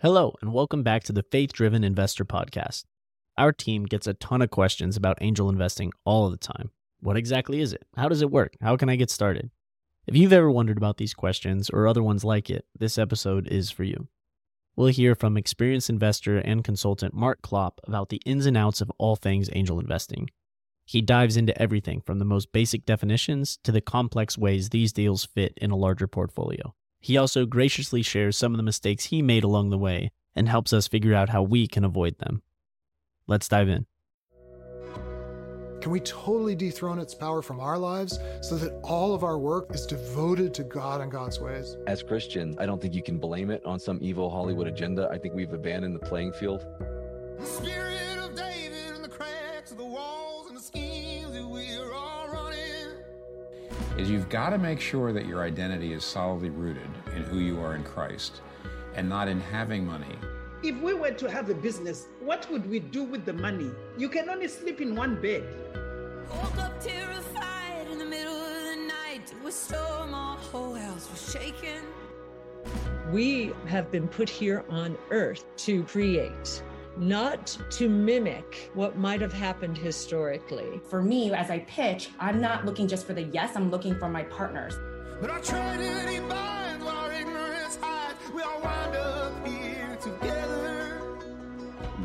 Hello, and welcome back to the Faith Driven Investor Podcast. Our team gets a ton of questions about angel investing all the time. What exactly is it? How does it work? How can I get started? If you've ever wondered about these questions or other ones like it, this episode is for you. We'll hear from experienced investor and consultant Mark Klopp about the ins and outs of all things angel investing. He dives into everything from the most basic definitions to the complex ways these deals fit in a larger portfolio. He also graciously shares some of the mistakes he made along the way and helps us figure out how we can avoid them. Let's dive in. Can we totally dethrone its power from our lives so that all of our work is devoted to God and God's ways? As Christians, I don't think you can blame it on some evil Hollywood agenda. I think we've abandoned the playing field. Spirit is you've got to make sure that your identity is solidly rooted in who you are in Christ and not in having money. If we were to have a business, what would we do with the money? You can only sleep in one bed. Woke up terrified in the middle of the night. It was storm, our whole house was shaking. We have been put here on earth to create, not to mimic what might have happened historically. For me, as I pitch, I'm not looking just for the yes, I'm looking for my partners.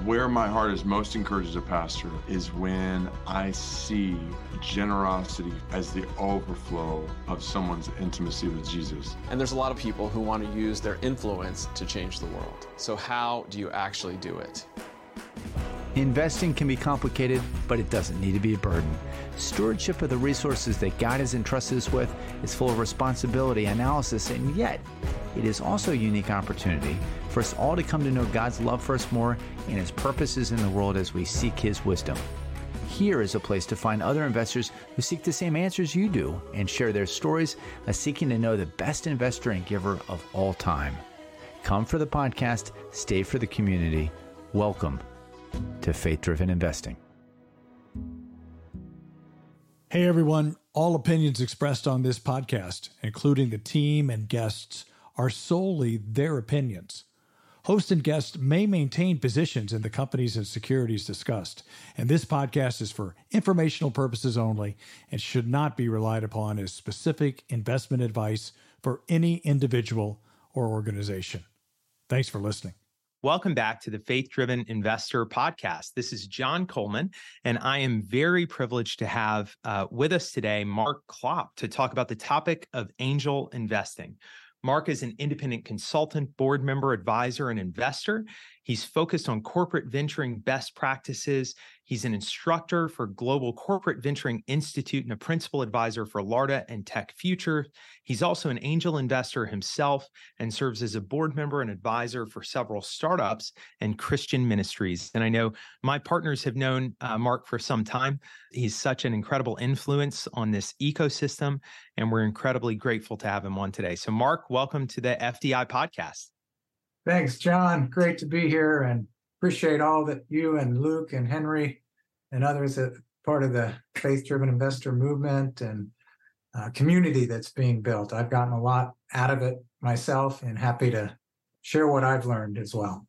Where my heart is most encouraged as a pastor is when I see generosity as the overflow of someone's intimacy with Jesus. And there's a lot of people who want to use their influence to change the world. So, how do you actually do it? Investing can be complicated, but it doesn't need to be a burden. Stewardship of the resources that God has entrusted us with is full of responsibility, analysis, and yet it is also a unique opportunity for us all to come to know God's love for us more and His purposes in the world as we seek His wisdom. Here is a place to find other investors who seek the same answers you do and share their stories of seeking to know the best investor and giver of all time. Come for the podcast, stay for the community. Welcome to Faith Driven Investing. Hey everyone, all opinions expressed on this podcast, including the team and guests, are solely their opinions. Host and guests may maintain positions in the companies and securities discussed, and this podcast is for informational purposes only and should not be relied upon as specific investment advice for any individual or organization. Thanks for listening. Welcome back to the Faith Driven Investor Podcast. This is John Coleman, and I am very privileged to have uh, with us today Mark Klopp to talk about the topic of angel investing. Mark is an independent consultant, board member, advisor, and investor. He's focused on corporate venturing best practices. He's an instructor for Global Corporate Venturing Institute and a principal advisor for Larda and Tech Future. He's also an angel investor himself and serves as a board member and advisor for several startups and Christian ministries. And I know my partners have known uh, Mark for some time. He's such an incredible influence on this ecosystem, and we're incredibly grateful to have him on today. So, Mark, welcome to the FDI podcast. Thanks, John. Great to be here and appreciate all that you and Luke and Henry and others that part of the faith driven investor movement and uh, community that's being built. I've gotten a lot out of it myself and happy to share what I've learned as well.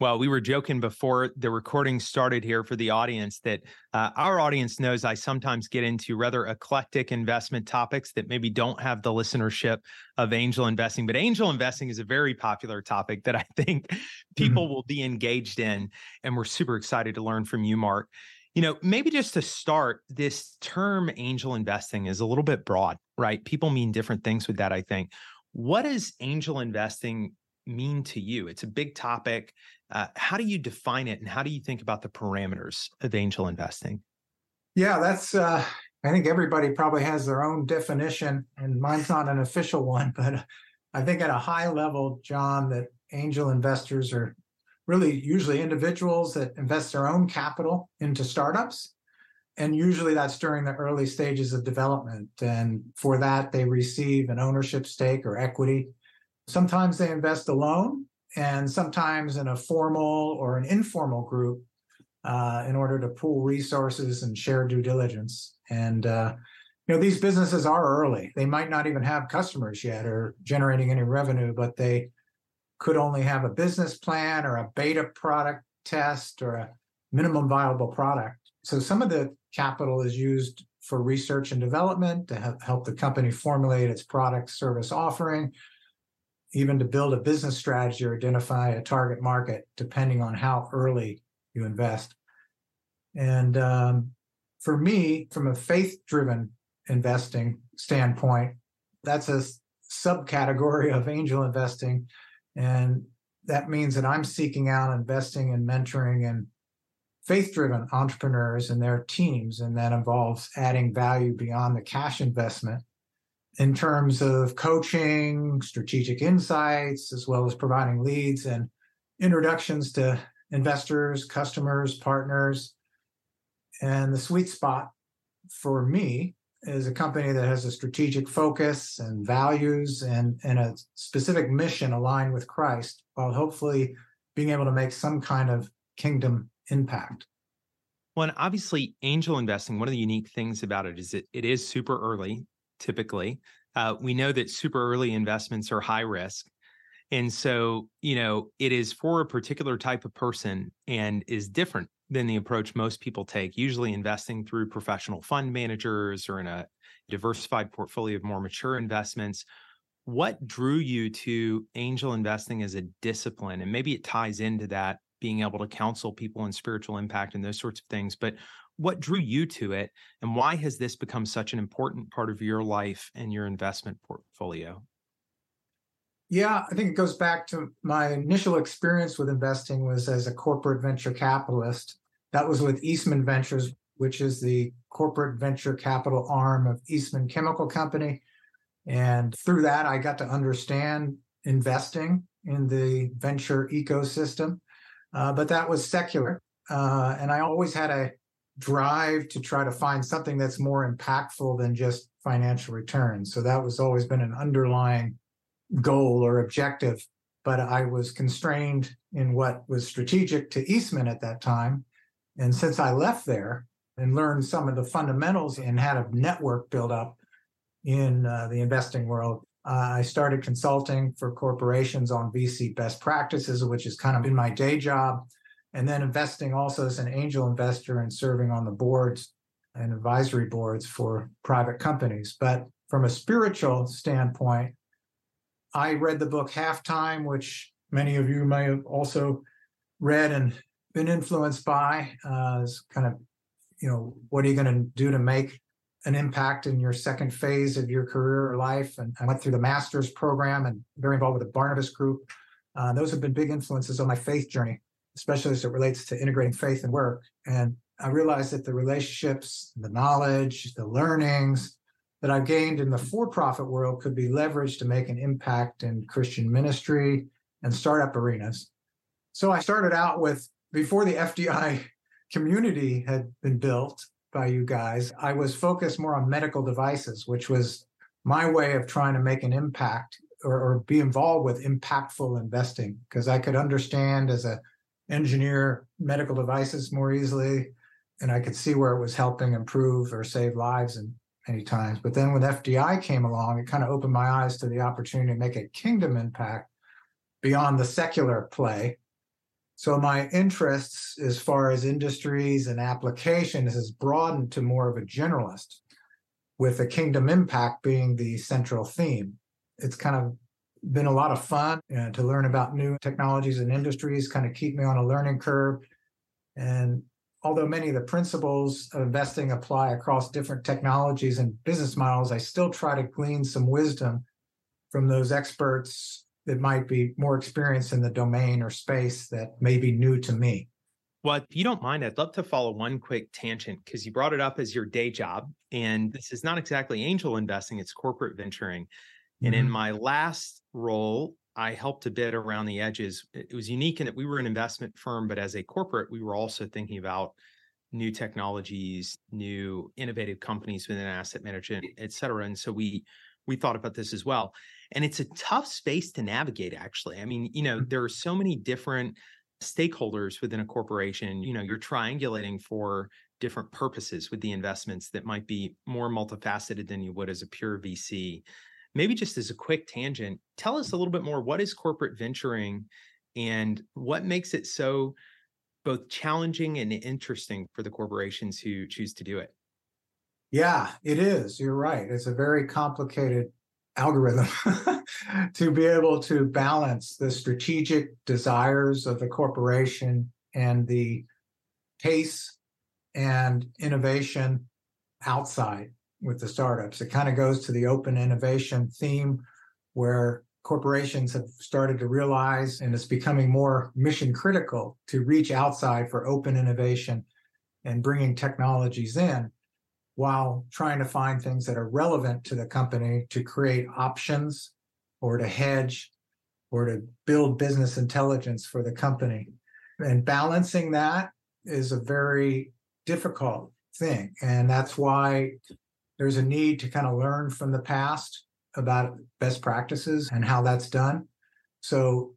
Well, we were joking before the recording started here for the audience that uh, our audience knows I sometimes get into rather eclectic investment topics that maybe don't have the listenership of angel investing. But angel investing is a very popular topic that I think people mm-hmm. will be engaged in. And we're super excited to learn from you, Mark. You know, maybe just to start, this term angel investing is a little bit broad, right? People mean different things with that, I think. What does angel investing mean to you? It's a big topic. Uh, how do you define it and how do you think about the parameters of angel investing? Yeah, that's, uh, I think everybody probably has their own definition, and mine's not an official one, but I think at a high level, John, that angel investors are really usually individuals that invest their own capital into startups. And usually that's during the early stages of development. And for that, they receive an ownership stake or equity. Sometimes they invest alone, and sometimes in a formal or an informal group uh, in order to pool resources and share due diligence. And uh, you know these businesses are early; they might not even have customers yet or generating any revenue, but they could only have a business plan or a beta product test or a minimum viable product. So some of the capital is used for research and development to help the company formulate its product service offering, even to build a business strategy or identify a target market, depending on how early you invest. And um, for me, from a faith driven investing standpoint, that's a subcategory of angel investing. And that means that I'm seeking out investing and mentoring and faith driven entrepreneurs and their teams. And that involves adding value beyond the cash investment in terms of coaching, strategic insights, as well as providing leads and introductions to investors, customers, partners. And the sweet spot for me is a company that has a strategic focus and values and, and a specific mission aligned with Christ, while hopefully being able to make some kind of kingdom impact. Well, and obviously, angel investing, one of the unique things about it is that it is super early, typically. Uh, we know that super early investments are high risk. And so, you know, it is for a particular type of person and is different than the approach most people take, usually investing through professional fund managers or in a diversified portfolio of more mature investments. What drew you to angel investing as a discipline? And maybe it ties into that being able to counsel people in spiritual impact and those sorts of things. But what drew you to it? And why has this become such an important part of your life and your investment portfolio? Yeah, I think it goes back to my initial experience with investing was as a corporate venture capitalist. That was with Eastman Ventures, which is the corporate venture capital arm of Eastman Chemical Company. And through that, I got to understand investing in the venture ecosystem. Uh, but that was secular. Uh, and I always had a drive to try to find something that's more impactful than just financial returns. So that was always been an underlying goal or objective. But I was constrained in what was strategic to Eastman at that time. And since I left there and learned some of the fundamentals and had a network built up in uh, the investing world, uh, I started consulting for corporations on VC best practices, which is kind of in my day job, and then investing also as an angel investor and serving on the boards and advisory boards for private companies. But from a spiritual standpoint, I read the book Halftime, which many of you may have also read and been influenced by. Uh, as kind of, you know, what are you going to do to make an impact in your second phase of your career or life. And I went through the master's program and very involved with the Barnabas Group. Uh, those have been big influences on my faith journey, especially as it relates to integrating faith and work. And I realized that the relationships, the knowledge, the learnings that I've gained in the for profit world could be leveraged to make an impact in Christian ministry and startup arenas. So I started out with before the FDI community had been built, by you guys. I was focused more on medical devices, which was my way of trying to make an impact or, or be involved with impactful investing because I could understand as a engineer medical devices more easily and I could see where it was helping improve or save lives and many times. But then when FDI came along, it kind of opened my eyes to the opportunity to make a kingdom impact beyond the secular play so my interests as far as industries and applications has broadened to more of a generalist, with the kingdom impact being the central theme. It's kind of been a lot of fun uh, to learn about new technologies and industries, kind of keep me on a learning curve. And although many of the principles of investing apply across different technologies and business models, I still try to glean some wisdom from those experts that might be more experienced in the domain or space that may be new to me. Well, if you don't mind, I'd love to follow one quick tangent because you brought it up as your day job. And this is not exactly angel investing, it's corporate venturing. And in mm-hmm. my last role, I helped a bit around the edges. It was unique in that we were an investment firm, but as a corporate, we were also thinking about new technologies, new innovative companies within asset management, et cetera. And so we we thought about this as well. And it's a tough space to navigate, actually. I mean, you know, mm-hmm. there are so many different stakeholders within a corporation. You know, you're triangulating for different purposes with the investments that might be more multifaceted than you would as a pure VC. Maybe just as a quick tangent, tell us a little bit more what is corporate venturing and what makes it so both challenging and interesting for the corporations who choose to do it? Yeah, it is. You're right. It's a very complicated algorithm to be able to balance the strategic desires of the corporation and the pace and innovation outside with the startups. It kind of goes to the open innovation theme where corporations have started to realize and it's becoming more mission critical to reach outside for open innovation and bringing technologies in while trying to find things that are relevant to the company to create options or to hedge or to build business intelligence for the company. And balancing that is a very difficult thing. And that's why there's a need to kind of learn from the past about best practices and how that's done. So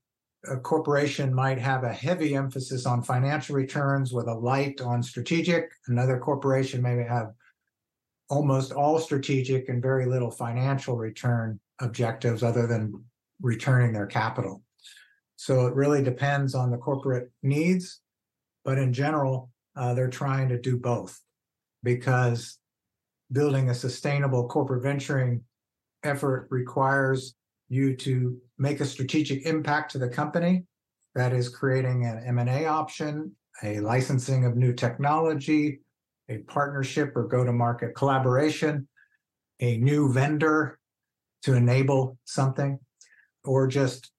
a corporation might have a heavy emphasis on financial returns with a light on strategic. Another corporation may have almost all strategic and very little financial return objectives other than returning their capital. So it really depends on the corporate needs. But in general, uh, they're trying to do both because building a sustainable corporate venturing effort requires you to make a strategic impact to the company. That is creating an m&a option a licensing of new technology a partnership or go-to-market collaboration a new vendor to enable something or just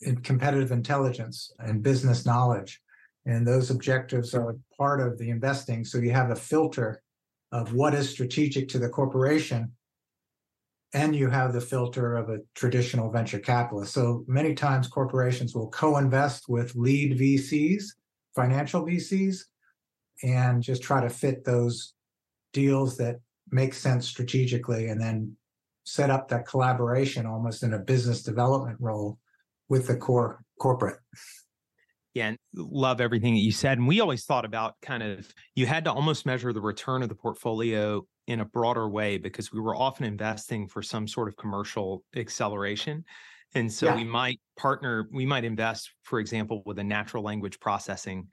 in competitive intelligence and business knowledge. And those objectives are part of the investing. So you have a filter of what is strategic to the corporation and you have the filter of a traditional venture capitalist. So many times corporations will co-invest with lead VCs, financial VCs, and just try to fit those deals that make sense strategically and then set up that collaboration almost in a business development role with the core corporate. Yeah, love everything that you said. And we always thought about kind of you had to almost measure the return of the portfolio in a broader way because we were often investing for some sort of commercial acceleration. And so Yeah. we might partner, we might invest, for example, with a natural language processing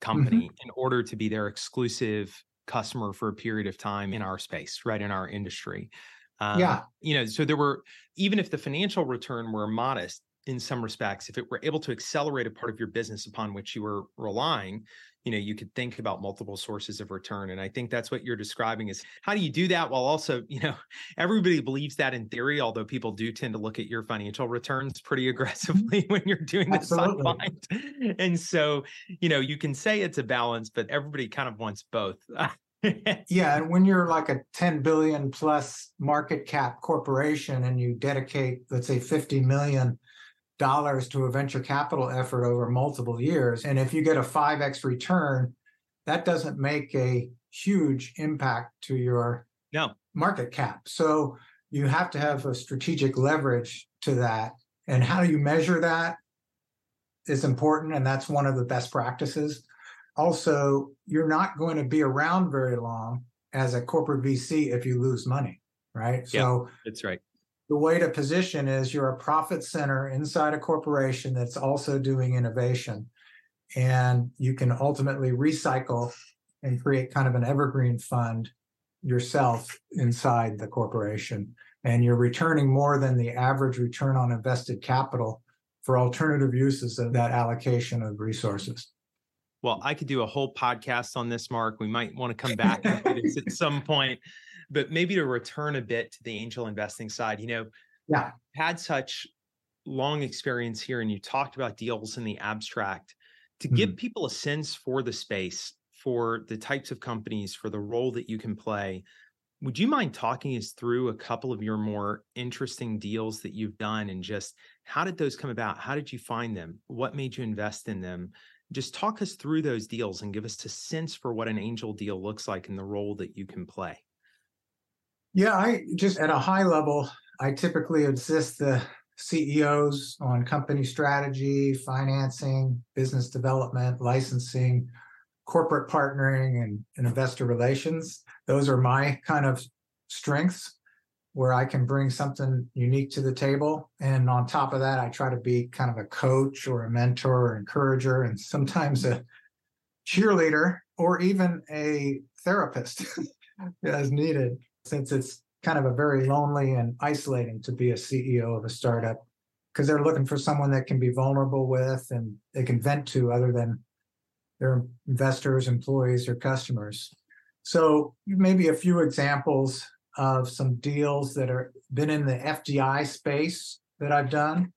company in order to be their exclusive customer for a period of time in our space, right? In our industry. Um, Yeah. You know, so there were, even if the financial return were modest in some respects, if it were able to accelerate a part of your business upon which you were relying, you know, you could think about multiple sources of return. And I think that's what you're describing is how do you do that while also, you know, everybody believes that in theory, although people do tend to look at your financial returns pretty mm-hmm. aggressively when you're doing this unwind. And so, you know, you can say it's a balance, but everybody kind of wants both. Yeah, and when you're like a 10 billion plus market cap corporation and you dedicate, let's say, 50 million dollars to a venture capital effort over multiple years, and if you get a 5x return, that doesn't make a huge impact to your no market cap. So you have to have a strategic leverage to that. And how you measure that is important, and that's one of the best practices. Also, you're not going to be around very long as a corporate VC if you lose money, right? Yeah, So that's right. The way to position is you're a profit center inside a corporation that's also doing innovation. And you can ultimately recycle and create kind of an evergreen fund yourself inside the corporation. And you're returning more than the average return on invested capital for alternative uses of that allocation of resources. Well, I could do a whole podcast on this, Mark. We might want to come back and do this at some point, but maybe to return a bit to the angel investing side, you know, Yeah. had such long experience here and you talked about deals in the abstract to give mm-hmm. people a sense for the space, for the types of companies, for the role that you can play. Would you mind talking us through a couple of your more interesting deals that you've done and just how did those come about? How did you find them? What made you invest in them? Just talk us through those deals and give us a sense for what an angel deal looks like and the role that you can play. Yeah, I just at a high level, I typically assist the CEOs on company strategy, financing, business development, licensing, corporate partnering, and, and investor relations. Those are my kind of strengths. where I can bring something unique to the table. And on top of that, I try to be kind of a coach or a mentor or encourager and sometimes a cheerleader or even a therapist as needed, since it's kind of a very lonely and isolating to be a CEO of a startup because they're looking for someone that can be vulnerable with and they can vent to other than their investors, employees, or customers. So maybe a few examples of some deals that are been in the FDI space that I've done.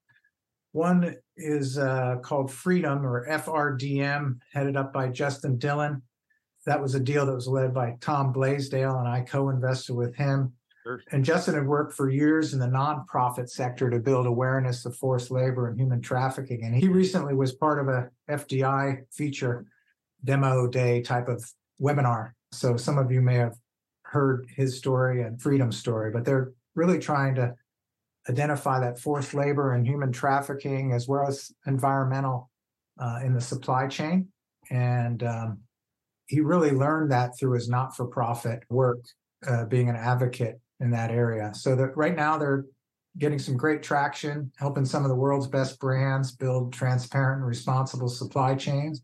One is uh, called Freedom or FRDM, headed up by Justin Dillon. That was a deal that was led by Tom Blaisdell, and I co-invested with him. Sure. And Justin had worked for years in the nonprofit sector to build awareness of forced labor and human trafficking. And he recently was part of a FDI feature demo day type of webinar. So some of you may have heard his story and Freedom's story, but they're really trying to identify that forced labor and human trafficking as well as environmental uh, in the supply chain. And um, he really learned that through his not for profit work, uh, being an advocate in that area. So that right now they're getting some great traction, helping some of the world's best brands build transparent and responsible supply chains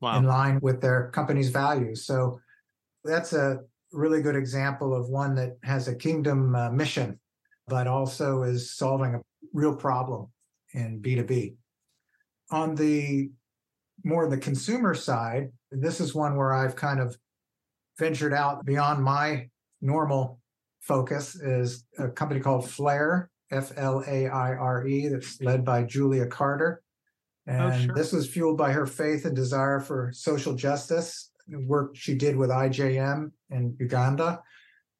Wow. in line with their company's values. So that's a really good example of one that has a kingdom uh, mission, but also is solving a real problem in B2B. On the more the consumer side, this is one where I've kind of ventured out beyond my normal focus is a company called Flaire, F L A I R E, that's led by Julia Carter. Oh, and sure. this was fueled by her faith and desire for social justice, work she did with IJM in Uganda.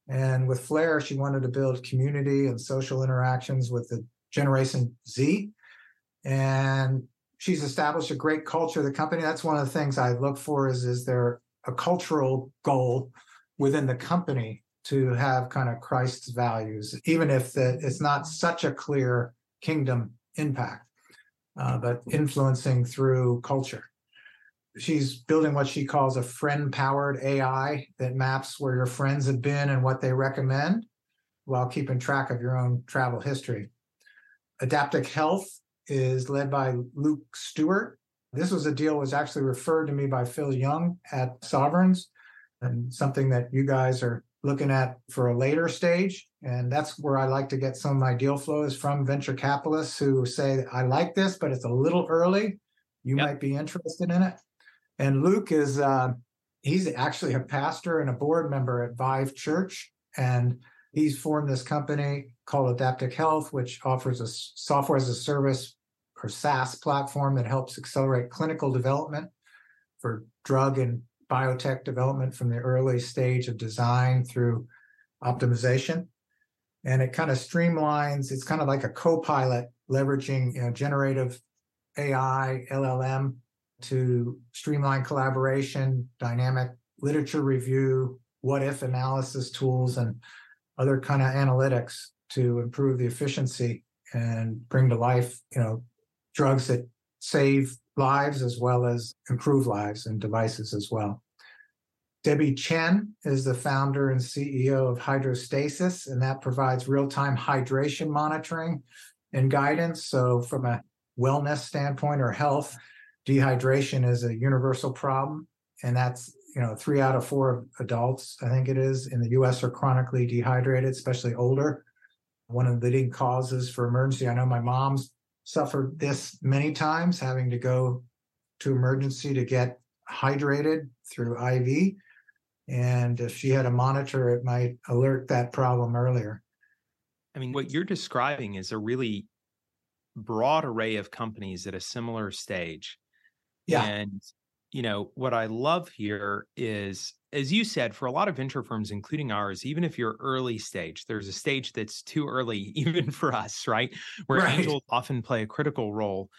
And with Flaire, she wanted to build community and social interactions with the Generation Z. And she's established a great culture of the company. That's one of the things I look for is, is there a cultural goal within the company to have kind of Christ's values, even if the, it's not such a clear kingdom impact, uh, but influencing through culture. She's building what she calls a friend powered AI that maps where your friends have been and what they recommend while keeping track of your own travel history. Adaptic Health is led by Luke Stewart. This was a deal was actually referred to me by Phil Young at Sovereigns and something that you guys are looking at for a later stage. And that's where I like to get some of my deal flows from venture capitalists who say, I like this, but it's a little early. You might be interested in it. And Luke is, uh, he's actually a pastor and a board member at Vive Church. And he's formed this company called Adaptic Health, which offers a software as a service or SaaS platform that helps accelerate clinical development for drug and biotech development from the early stage of design through optimization. And it kind of streamlines, it's kind of like a co-pilot leveraging you know, generative AI, LLM to streamline collaboration, dynamic literature review, what if analysis tools, and other kind of analytics to improve the efficiency and bring to life, you know, drugs that save lives as well as improve lives and devices as well. Debbie Chen is the founder and CEO of Hydrostasis, and that provides real time hydration monitoring and guidance. So, from a wellness standpoint or health, dehydration is a universal problem. And that's, you know, three out of four adults, I think it is, in the US are chronically dehydrated, especially older. One of the leading causes for emergency. I know my mom's suffered this many times, having to go to emergency to get hydrated through IV. And if she had a monitor, it might alert that problem earlier. I mean, what you're describing is a really broad array of companies at a similar stage. Yeah. And, you know, what I love here is, as you said, for a lot of venture firms, including ours, even if you're early stage, there's a stage that's too early, even for us, right? Where Right. angels often play a critical role.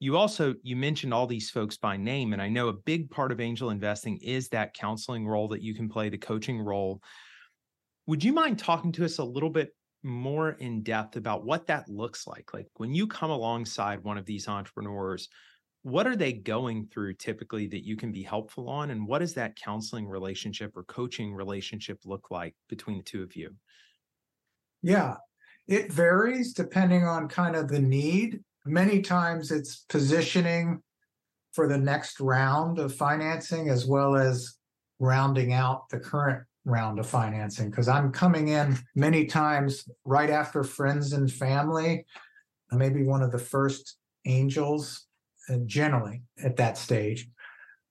You also you mentioned all these folks by name, and I know a big part of angel investing is that counseling role that you can play, the coaching role. Would you mind talking to us a little bit more in depth about what that looks like? Like when you come alongside one of these entrepreneurs, what are they going through typically that you can be helpful on? And what does that counseling relationship or coaching relationship look like between the two of you? Yeah, it varies depending on kind of the need. Many times it's positioning for the next round of financing as well as rounding out the current round of financing because I'm coming in many times right after friends and family, maybe one of the first angels, generally at that stage.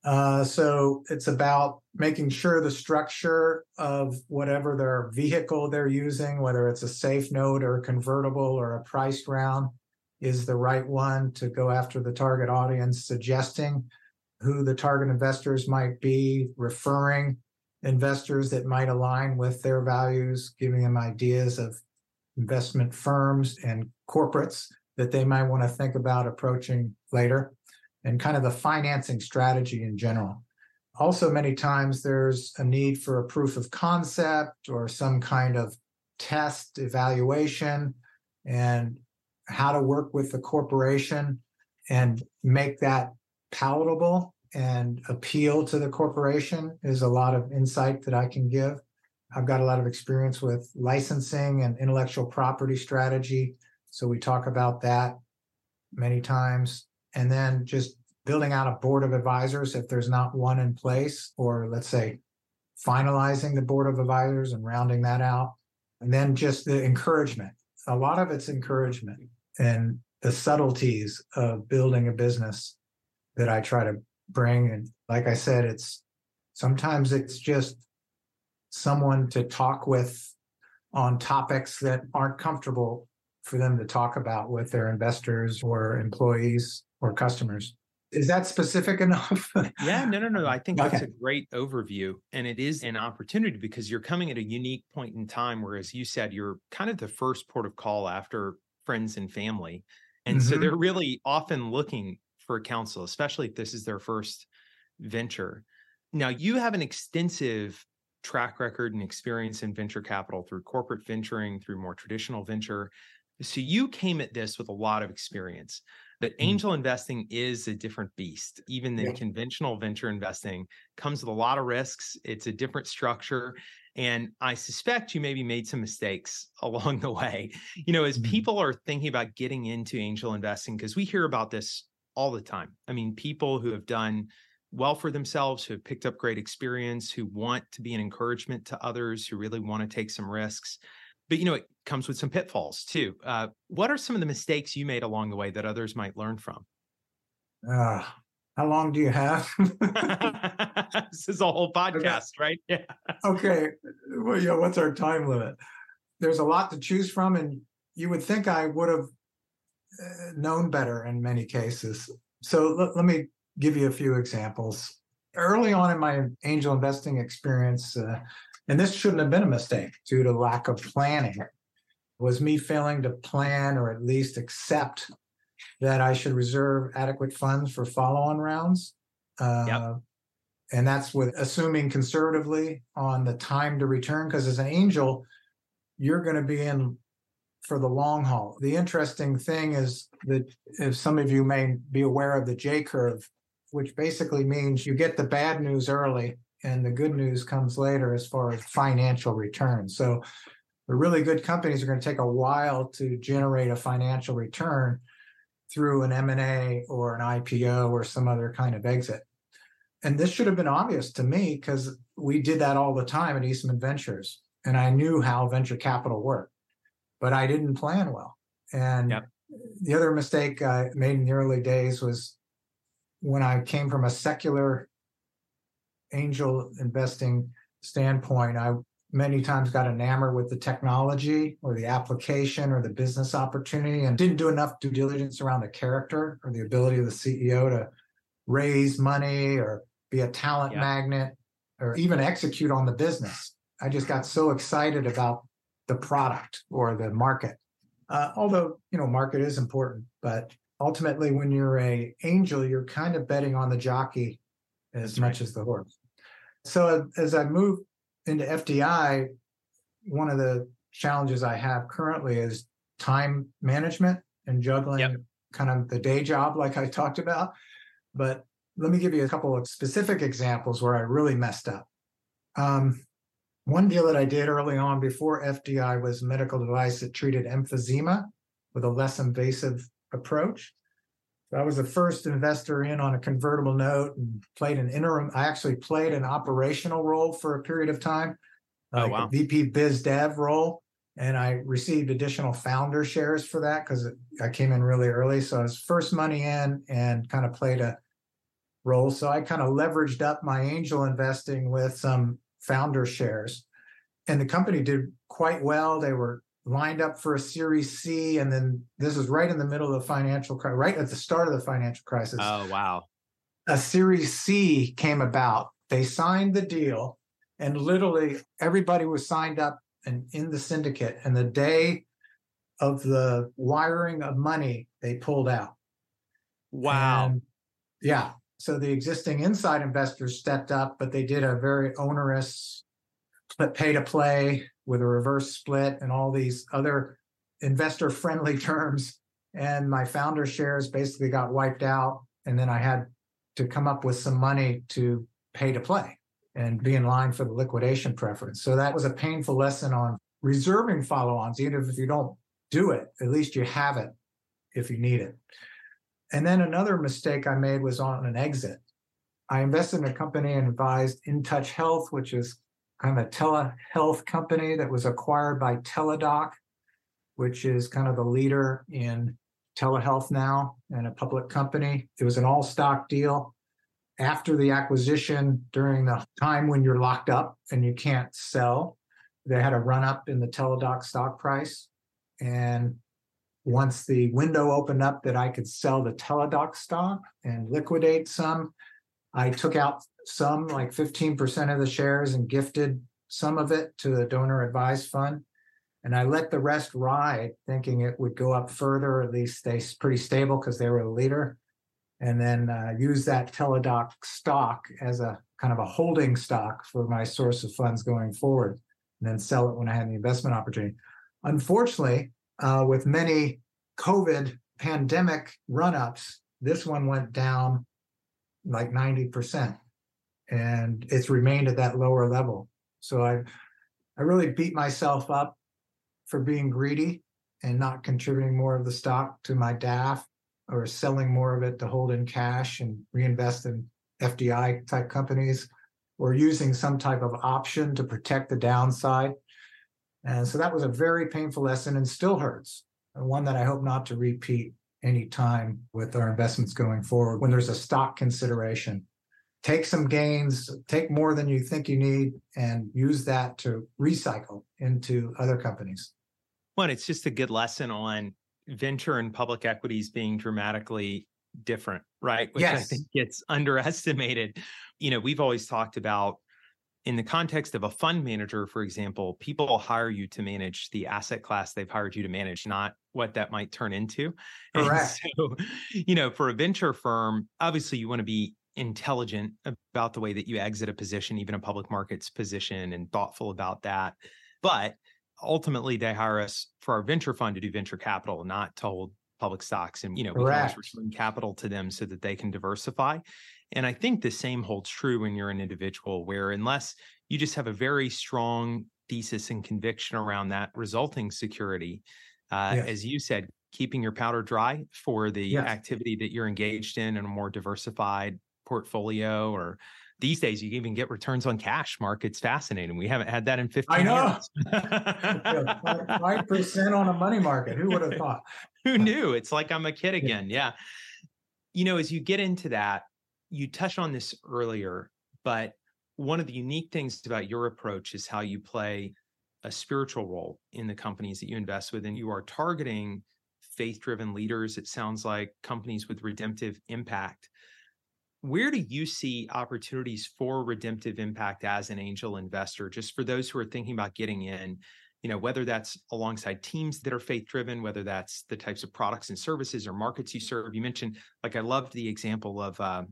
Uh, so it's about making sure the structure of whatever their vehicle they're using, whether it's a safe note or a convertible or a priced round, is the right one to go after the target audience, suggesting who the target investors might be, referring investors that might align with their values, giving them ideas of investment firms and corporates that they might want to think about approaching later, and kind of the financing strategy in general. Also, many times there's a need for a proof of concept or some kind of test evaluation and how to work with the corporation and make that palatable and appeal to the corporation is a lot of insight that I can give. I've got a lot of experience with licensing and intellectual property strategy. So we talk about that many times. And then just building out a board of advisors if there's not one in place, or let's say finalizing the board of advisors and rounding that out. And then just the encouragement. A lot of it's encouragement and the subtleties of building a business that I try to bring. And like I said, it's sometimes it's just someone to talk with on topics that aren't comfortable for them to talk about with their investors or employees or customers. Is that specific enough? yeah, no, no, no. I think Okay. that's a great overview. And it is an opportunity because you're coming at a unique point in time where, as you said, you're kind of the first port of call after friends and family. And so Mhm. they're really often looking for counsel, especially if this is their first venture. Now, you have an extensive track record and experience in venture capital through corporate venturing, through more traditional venture. So you came at this with a lot of experience. But mm. angel investing is a different beast, even than Yeah. conventional venture investing comes with a lot of risks. It's a different structure. And I suspect you maybe made some mistakes along the way. You know, as mm-hmm. people are thinking about getting into angel investing, because we hear about this all the time. I mean, people who have done well for themselves, who have picked up great experience, who want to be an encouragement to others, who really want to take some risks. But you know, it comes with some pitfalls too. Uh, what are some of the mistakes you made along the way that others might learn from? Uh, how long do you have? this is a whole podcast, right? Yeah. okay. Well, yeah, what's our time limit? There's a lot to choose from, and you would think I would have uh, known better in many cases. So let, let me give you a few examples. Early on in my angel investing experience, uh, and this shouldn't have been a mistake due to lack of planning, was me failing to plan or at least accept that I should reserve adequate funds for follow-on rounds. Uh, And that's with assuming conservatively on the time to return, because as an angel, you're going to be in for the long haul. The interesting thing is that if some of you may be aware of the J curve, which basically means you get the bad news early and the good news comes later as far as financial return. So the really good companies are going to take a while to generate a financial return through an M&A or an IPO or some other kind of exit. And this should have been obvious to me because we did that all the time at Eastman Ventures and I knew how venture capital worked, but I didn't plan well. And the other mistake I made in the early days was when I came from a secular angel investing standpoint, I many times got enamored with the technology or the application or the business opportunity and didn't do enough due diligence around the character or the ability of the CEO to raise money or be a talent magnet or even execute on the business. I just got so excited about the product or the market. Uh, although, you know, market is important, but ultimately when you're a angel, you're kind of betting on the jockey as much as the horse. So as I move into FDI, one of the challenges I have currently is time management and juggling kind of the day job, like I talked about. But let me give you a couple of specific examples where I really messed up. Um, One deal that I did early on before FDI was a medical device that treated emphysema with a less invasive approach. I was the first investor in on a convertible note and played an interim. I actually played an operational role for a period of time, Oh, like wow. a VP Biz Dev role. And I received additional founder shares for that because I came in really early. So I was first money in and kind of played a role. So I kind of leveraged up my angel investing with some founder shares. And the company did quite well. They were lined up for a Series C. And then this was right in the middle of the financial crisis, right at the start of the financial crisis. Oh, wow. a Series C came about. They signed the deal, and literally everybody was signed up and in the syndicate. And the day of the wiring of money, they pulled out. Wow. And, yeah. So the existing inside investors stepped up, but they did a very onerous but pay to play with a reverse split and all these other investor friendly terms. And my founder shares basically got wiped out. And then I had to come up with some money to pay to play and be in line for the liquidation preference. So that was a painful lesson on reserving follow ons. Even if you don't do it, at least you have it if you need it. And then another mistake I made was on an exit. I invested in a company and advised InTouch Health, which is kind of a telehealth company that was acquired by Teladoc, which is kind of the leader in telehealth now and a public company. It was an all stock deal. After the acquisition, during the time when you're locked up and you can't sell, they had a run up in the Teladoc stock price. And once the window opened up that I could sell the Teladoc stock and liquidate some, I took out some, like 15% of the shares, and gifted some of it to the donor advised fund. And I let the rest ride, thinking it would go up further, at least stay pretty stable because they were the leader. And then uh, use that Teladoc stock as a kind of a holding stock for my source of funds going forward, and then sell it when I had the investment opportunity. Unfortunately, uh, with many COVID pandemic run ups, this one went down like 90%. And it's remained at that lower level. So I, I really beat myself up for being greedy and not contributing more of the stock to my DAF or selling more of it to hold in cash and reinvest in FDI type companies or using some type of option to protect the downside. And so that was a very painful lesson and still hurts, one that I hope not to repeat any time with our investments going forward when there's a stock consideration. Take some gains, take more than you think you need, and use that to recycle into other companies. One, it's just a good lesson on venture and public equities being dramatically different, right? Which I think gets underestimated. You know, we've always talked about in the context of a fund manager, for example, people hire you to manage the asset class they've hired you to manage, not what that might turn into. And Correct. so, you know, for a venture firm, obviously you want to be intelligent about the way that you exit a position, even a public markets position, and thoughtful about that. But ultimately, they hire us for our venture fund to do venture capital, not to hold public stocks. And, you know, we can always Correct. return capital to them so that they can diversify. And I think the same holds true when you're an individual, where unless you just have a very strong thesis and conviction around that resulting security, uh, Yes. as you said, keeping your powder dry for the Yes. activity that you're engaged in and a more diversified portfolio or these days you even get returns on cash mark it's fascinating we haven't had that in 15 I know. Five percent on a money market. Who would have thought? who knew it's like i'm a kid again yeah you know as you get into that you touched on this earlier but one of the unique things about your approach is how you play a spiritual role in the companies that you invest with and you are targeting faith driven leaders it sounds like companies with redemptive impact. Where do you see opportunities for redemptive impact as an angel investor? Just for those who are thinking about getting in you know whether that's alongside teams that are faith driven whether that's the types of products and services or markets you serve. You mentioned like i loved the example of um,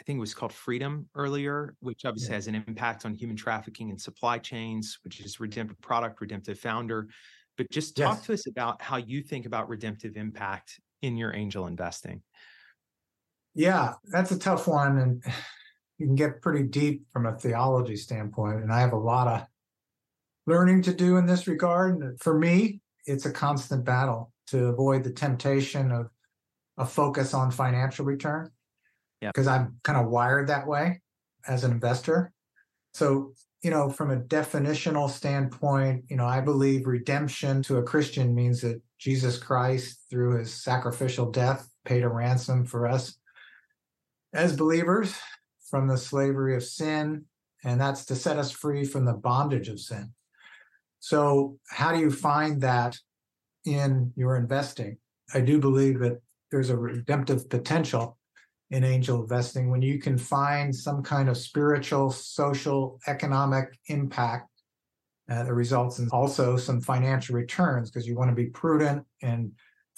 i think it was called freedom earlier which obviously Yeah. has an impact on human trafficking and supply chains which is redemptive product redemptive founder but just talk Yes. to us about how you think about redemptive impact in your angel investing Yeah, that's a tough one, and you can get pretty deep from a theology standpoint. And I have a lot of learning to do in this regard. And for me, it's a constant battle to avoid the temptation of a focus on financial return. Yeah. Because I'm kind of wired that way as an investor. So, you know, from a definitional standpoint, you know, I believe redemption to a Christian means that Jesus Christ, through his sacrificial death, paid a ransom for us as believers from the slavery of sin. And that's to set us free from the bondage of sin. So, how do you find that in your investing? I do believe that there's a redemptive potential in angel investing when you can find some kind of spiritual, social, economic impact uh, that results in also some financial returns because you want to be prudent and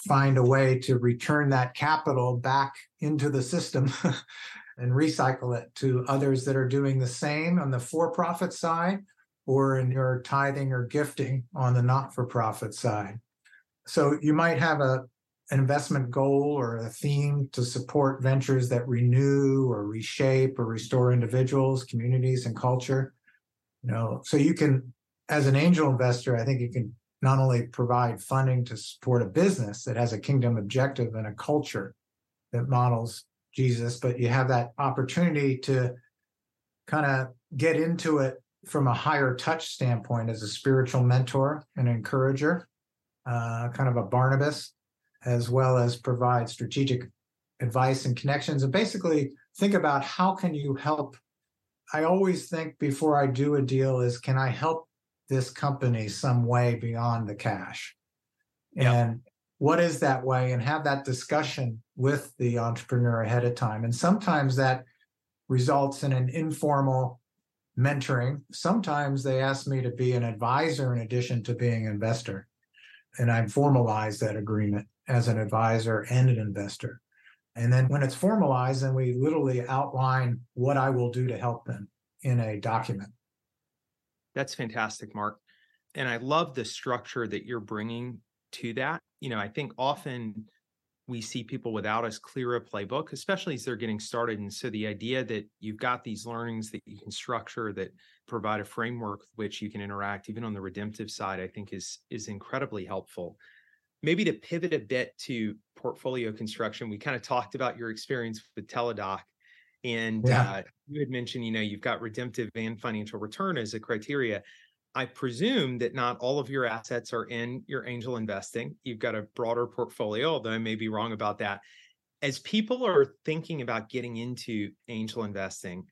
find a way to return that capital back into the system and recycle it to others that are doing the same on the for profit side or in your tithing or gifting on the not for profit side. So you might have a an investment goal or a theme to support ventures that renew or reshape or restore individuals, communities, and culture. You know, so you can, as an angel investor, I think you can not only provide funding to support a business that has a kingdom objective and a culture that models Jesus, but you have that opportunity to kind of get into it from a higher touch standpoint as a spiritual mentor and encourager, uh, kind of a Barnabas as well as provide strategic advice and connections. And basically think about how can you help? I always think before i do a deal is can i help this company some way beyond the cash? And what is that way? And have that discussion with the entrepreneur ahead of time. And sometimes that results in an informal mentoring. Sometimes they ask me to be an advisor in addition to being an investor. And i formalize that agreement as an advisor and an investor. And then when it's formalized, then we literally outline what I will do to help them in a document. That's fantastic, Mark. And I love the structure that you're bringing to that. You know, I think often we see people without as clear a playbook, especially as they're getting started. And so the idea that you've got these learnings that you can structure that provide a framework with which you can interact, even on the redemptive side, I think is is incredibly helpful maybe to pivot a bit to portfolio construction, we kind of talked about your experience with Teladoc. And yeah. uh, you had mentioned, you know, you've got redemptive and financial return as a criteria. I presume that not all of your assets are in your angel investing. You've got a broader portfolio, although I may be wrong about that. As people are thinking about getting into angel investing,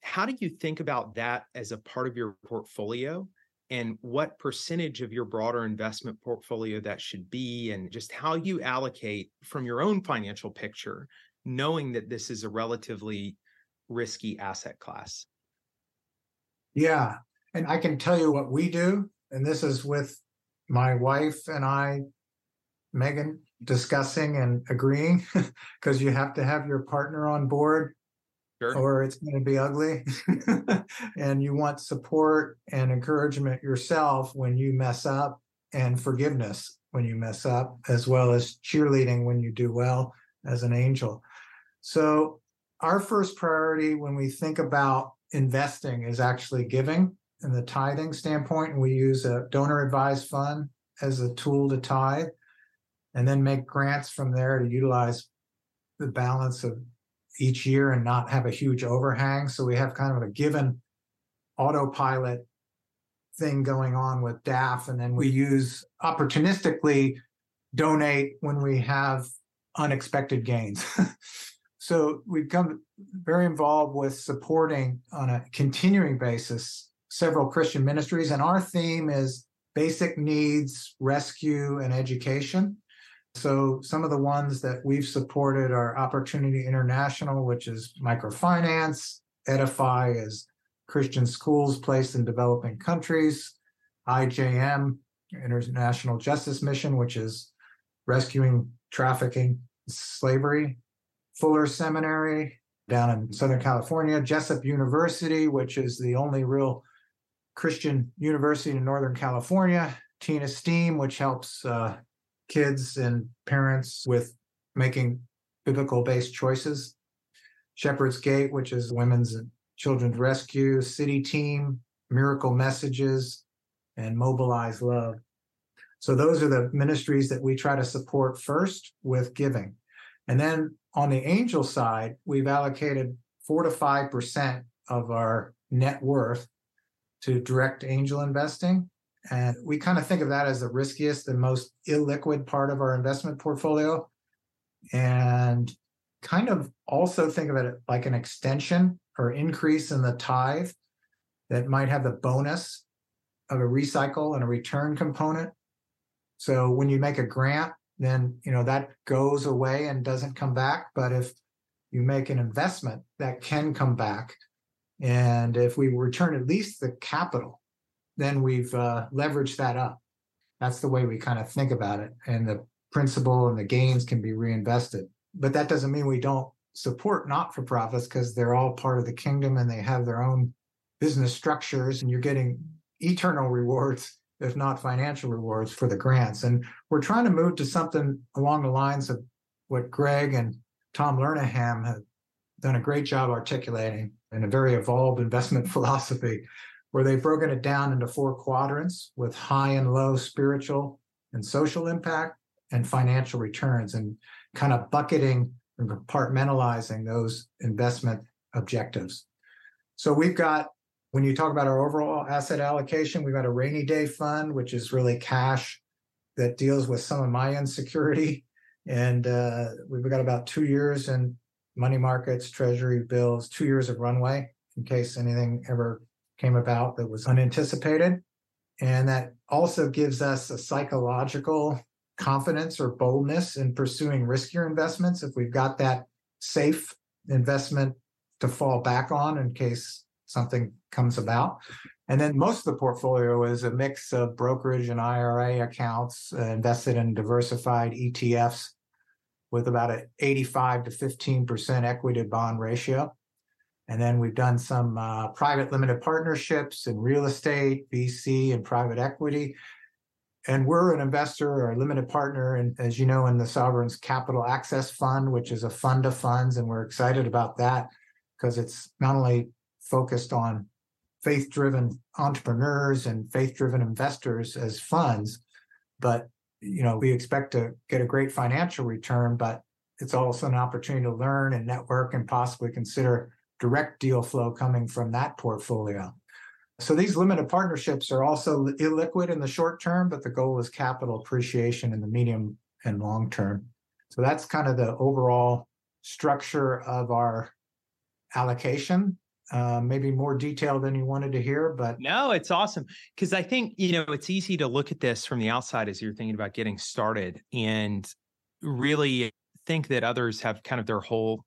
how do you think about that as a part of your portfolio? And what percentage of your broader investment portfolio that should be, and just how you allocate from your own financial picture, knowing that this is a relatively risky asset class. Yeah. And I can tell you what we do. And this is with my wife and I, Megan, discussing and agreeing because you have to have your partner on board Sure. or it's going to be ugly. and you want support and encouragement yourself when you mess up and forgiveness when you mess up, as well as cheerleading when you do well as an angel. So, our first priority when we think about investing is actually giving in the tithing standpoint. And we use a donor advised fund as a tool to tithe and then make grants from there to utilize the balance of each year and not have a huge overhang. So we have kind of a given autopilot thing going on with DAF. And then we use opportunistically donate when we have unexpected gains. so we become very involved with supporting on a continuing basis several Christian ministries. And our theme is basic needs, rescue, and education. So some of the ones that we've supported are Opportunity International, which is microfinance, Edify is Christian schools placed in developing countries, IJM, International Justice Mission, which is rescuing trafficking slavery, Fuller Seminary down in Southern California, Jessup University, which is the only real Christian university in Northern California, Tina Steam, which helps uh, kids and parents with making biblical based choices. Shepherd's Gate, which is women's and children's rescue, CityTeam, Miracle Messages, and mobilize love. So those are the ministries that we try to support first with giving. And then on the angel side, we've allocated four to five percent of our net worth to direct angel investing. And we kind of think of that as the riskiest and most illiquid part of our investment portfolio. And kind of also think of it like an extension or increase in the tithe that might have the bonus of a recycle and a return component. So when you make a grant, then you know that goes away and doesn't come back. But if you make an investment that can come back, and if we return at least the capital, then we've uh, leveraged that up. That's the way we kind of think about it. And the principal and the gains can be reinvested. But that doesn't mean we don't support not for profits because they're all part of the kingdom and they have their own business structures, and you're getting eternal rewards, if not financial rewards, for the grants. And we're trying to move to something along the lines of what Greg and Tom Lernaham have done a great job articulating in a very evolved investment philosophy, where they've broken it down into four quadrants with high and low spiritual and social impact and financial returns, and kind of bucketing and compartmentalizing those investment objectives. So we've got, when you talk about our overall asset allocation, we've got a rainy day fund, which is really cash that deals with some of my insecurity. And uh, we've got about two years in money markets, treasury bills, two years of runway in case anything ever came about that was unanticipated. And that also gives us a psychological confidence or boldness in pursuing riskier investments if we've got that safe investment to fall back on in case something comes about. And then most of the portfolio is a mix of brokerage and IRA accounts uh, invested in diversified ETFs with about an 85 to 15% equity to bond ratio. And then we've done some uh, private limited partnerships in real estate, VC, and private equity. And we're an investor or a limited partner, and as you know, in the Sovereign's Capital Access Fund, which is a fund of funds, and we're excited about that because it's not only focused on faith-driven entrepreneurs and faith-driven investors as funds, but you know we expect to get a great financial return, but it's also an opportunity to learn and network and possibly consider direct deal flow coming from that portfolio. So these limited partnerships are also illiquid in the short term, but the goal is capital appreciation in the medium and long term. So that's kind of the overall structure of our allocation. Uh, maybe more detail than you wanted to hear, but no, it's awesome because I think you know it's easy to look at this from the outside as you're thinking about getting started and really think that others have kind of their whole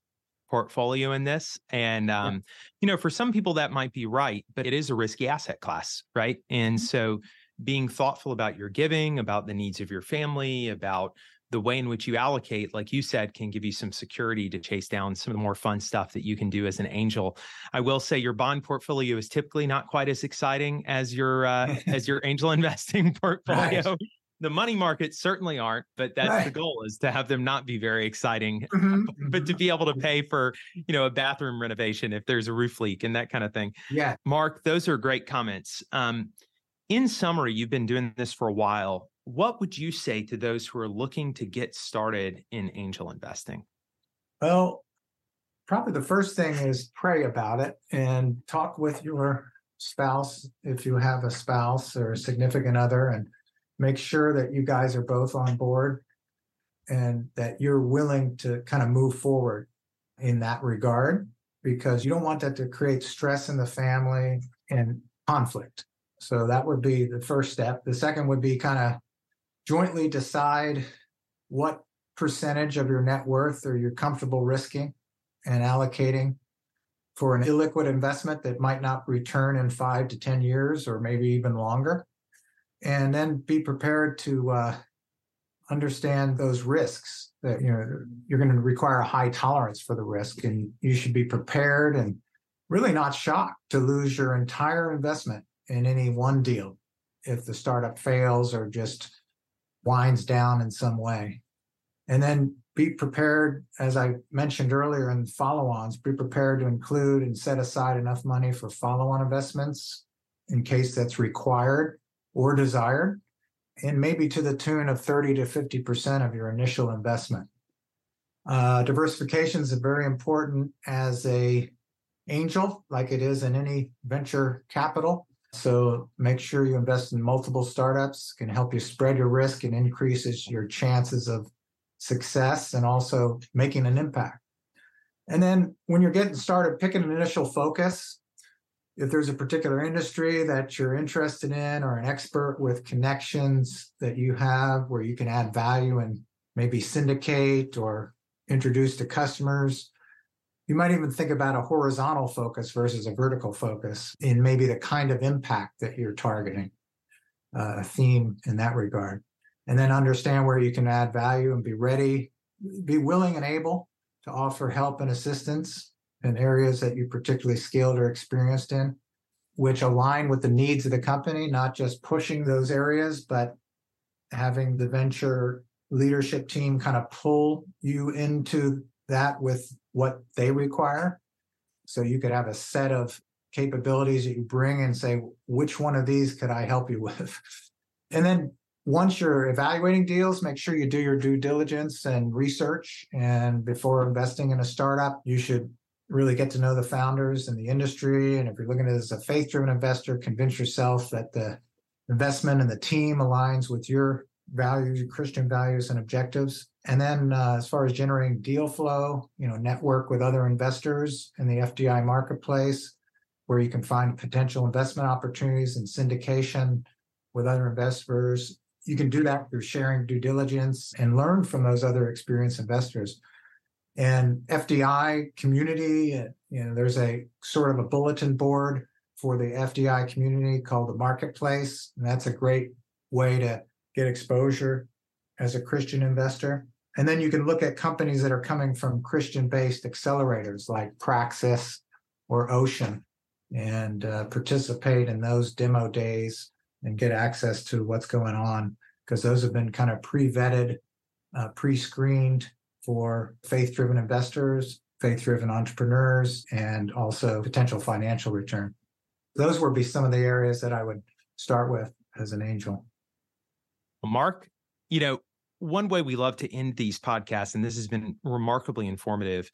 portfolio in this. And, um, yeah. you know, for some people that might be right, but it is a risky asset class, right? And mm-hmm. so being thoughtful about your giving, about the needs of your family, about the way in which you allocate, like you said, can give you some security to chase down some of the more fun stuff that you can do as an angel. I will say your bond portfolio is typically not quite as exciting as your uh, as your angel investing portfolio. Nice the money markets certainly aren't, but that's right. the goal is to have them not be very exciting, mm-hmm. but to mm-hmm. be able to pay for, you know, a bathroom renovation if there's a roof leak and that kind of thing. Yeah. Mark, those are great comments. Um, in summary, you've been doing this for a while. What would you say to those who are looking to get started in angel investing? Well, probably the first thing is pray about it and talk with your spouse if you have a spouse or a significant other and make sure that you guys are both on board and that you're willing to kind of move forward in that regard because you don't want that to create stress in the family and conflict. So that would be the first step. The second would be kind of jointly decide what percentage of your net worth are you're comfortable risking and allocating for an illiquid investment that might not return in five to 10 years or maybe even longer and then be prepared to uh, understand those risks that you know you're going to require a high tolerance for the risk and you should be prepared and really not shocked to lose your entire investment in any one deal if the startup fails or just winds down in some way. And then be prepared as i mentioned earlier in follow-ons be prepared to include and set aside enough money for follow-on investments in case that's required or desired, and maybe to the tune of 30 to 50% of your initial investment. Uh, diversification is very important as a angel, like it is in any venture capital. So make sure you invest in multiple startups can help you spread your risk and increases your chances of success and also making an impact. And then when you're getting started, pick an initial focus. If there's a particular industry that you're interested in or an expert with connections that you have where you can add value and maybe syndicate or introduce to customers, you might even think about a horizontal focus versus a vertical focus in maybe the kind of impact that you're targeting, uh, a theme in that regard. And then understand where you can add value and be ready, be willing and able to offer help and assistance in areas that you're particularly skilled or experienced in, which align with the needs of the company, not just pushing those areas, but having the venture leadership team kind of pull you into that with what they require. So you could have a set of capabilities that you bring and say, which one of these could I help you with? And then once you're evaluating deals, make sure you do your due diligence and research. And before investing in a startup, you should really get to know the founders and the industry. And if you're looking at as a faith driven investor, convince yourself that the investment and the team aligns with your values, your Christian values and objectives. And then uh, as far as generating deal flow, you know, network with other investors in the FDI marketplace where you can find potential investment opportunities and syndication with other investors you can do that through sharing due diligence and learn from those other experienced investors. And FDI community, uh, you know, there's a sort of a bulletin board for the FDI community called the Marketplace. And that's a great way to get exposure as a Christian investor. And then you can look at companies that are coming from Christian based accelerators like Praxis or Ocean and uh, participate in those demo days and get access to what's going on because those have been kind of pre-vetted, uh, pre-screened for faith-driven investors, faith-driven entrepreneurs, and also potential financial return. Those would be some of the areas that I would start with as an angel. Mark, you know, one way we love to end these podcasts, and this has been remarkably informative,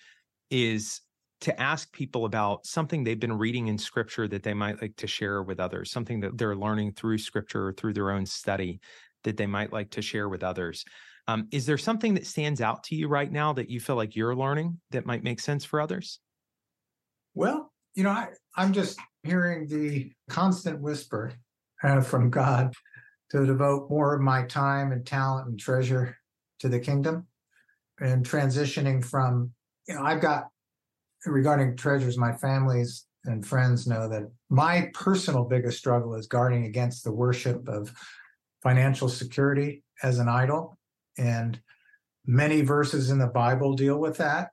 is to ask people about something they've been reading in scripture that they might like to share with others, something that they're learning through scripture or through their own study that they might like to share with others. Um, is there something that stands out to you right now that you feel like you're learning that might make sense for others? Well, you know, I, I'm just hearing the constant whisper uh, from God to devote more of my time and talent and treasure to the kingdom and transitioning from, you know, I've got regarding treasures, my families and friends know that my personal biggest struggle is guarding against the worship of financial security as an idol. And many verses in the Bible deal with that.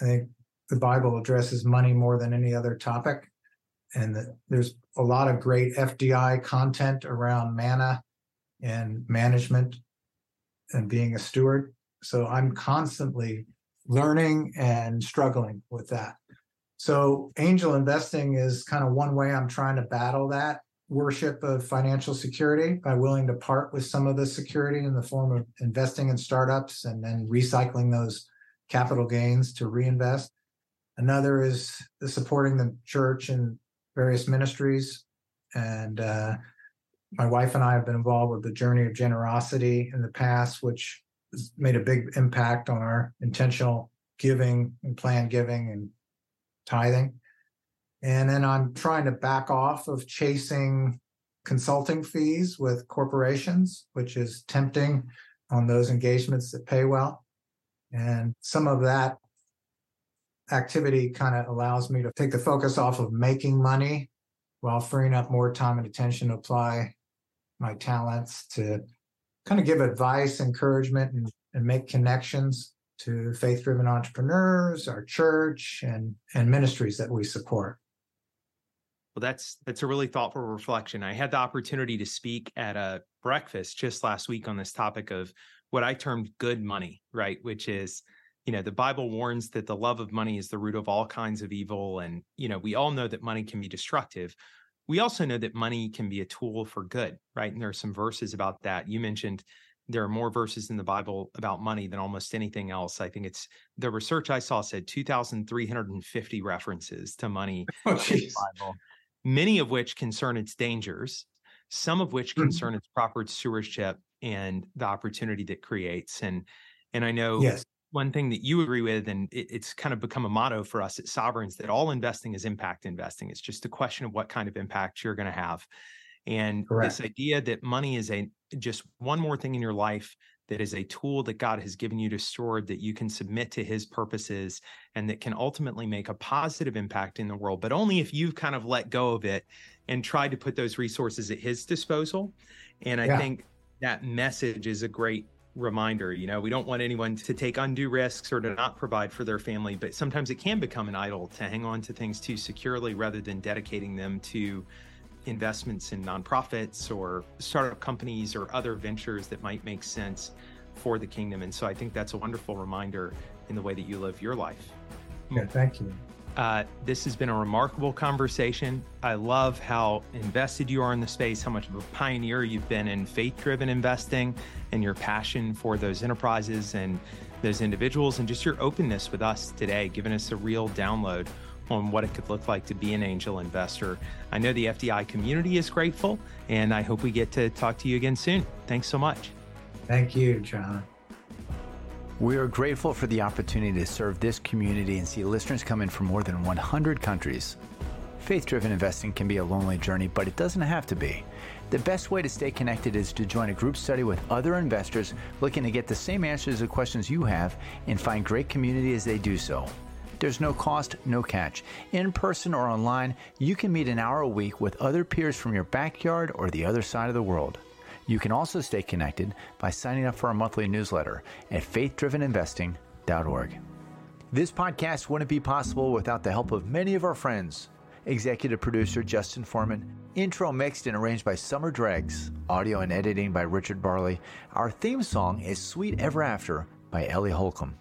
I think the Bible addresses money more than any other topic. And the, there's a lot of great FDI content around manna and management and being a steward. So I'm constantly learning and struggling with that. So, angel investing is kind of one way I'm trying to battle that worship of financial security by willing to part with some of the security in the form of investing in startups and then recycling those capital gains to reinvest. Another is supporting the church and various ministries. And uh, my wife and I have been involved with the journey of generosity in the past, which has made a big impact on our intentional giving and planned giving and tithing. And then I'm trying to back off of chasing consulting fees with corporations, which is tempting on those engagements that pay well. And some of that activity kind of allows me to take the focus off of making money while freeing up more time and attention to apply my talents to kind of give advice, encouragement, and, and make connections to faith driven entrepreneurs, our church, and, and ministries that we support. Well, that's that's a really thoughtful reflection. I had the opportunity to speak at a breakfast just last week on this topic of what I termed good money, right? Which is, you know, the Bible warns that the love of money is the root of all kinds of evil. And, you know, we all know that money can be destructive. we also know that money can be a tool for good, right? And there are some verses about that. You mentioned there are more verses in the Bible about money than almost anything else. I think it's the research I saw said 2,350 references to money Oh, in the Bible, many of which concern its dangers, some of which Mhm. concern its proper stewardship and the opportunity that creates. And and I know Yes. one thing that you agree with, and it, it's kind of become a motto for us at Sovereigns that all investing is impact investing. It's just a question of what kind of impact you're going to have. And Correct. this idea that money is a just one more thing in your life that is a tool that God has given you to steward that you can submit to his purposes and that can ultimately make a positive impact in the world, but only if you've kind of let go of it and tried to put those resources at his disposal. And I Yeah. think that message is a great reminder. You know, we don't want anyone to take undue risks or to not provide for their family, but sometimes it can become an idol to hang on to things too securely rather than dedicating them to investments in nonprofits or startup companies or other ventures that might make sense for the kingdom. And so I think that's a wonderful reminder in the way that you live your life. Yeah, thank you. Uh, this has been a remarkable conversation. I love how invested you are in the space, how much of a pioneer you've been in faith driven investing, and your passion for those enterprises and those individuals, and just your openness with us today, giving us a real download on what it could look like to be an angel investor. I know the FDI community is grateful, and I hope we get to talk to you again soon. Thanks so much. Thank you, John. We are grateful for the opportunity to serve this community and see listeners come in from more than 100 countries. Faith driven investing can be a lonely journey, but it doesn't have to be. The best way to stay connected is to join a group study with other investors looking to get the same answers to questions you have and find great community as they do so. There's no cost, no catch. In person or online, you can meet an hour a week with other peers from your backyard or the other side of the world. You can also stay connected by signing up for our monthly newsletter at faithdriveninvesting.org. This podcast wouldn't be possible without the help of many of our friends. Executive producer Justin Foreman, intro mixed and arranged by Summer Dregs, audio and editing by Richard Barley. Our theme song is Sweet Ever After by Ellie Holcomb.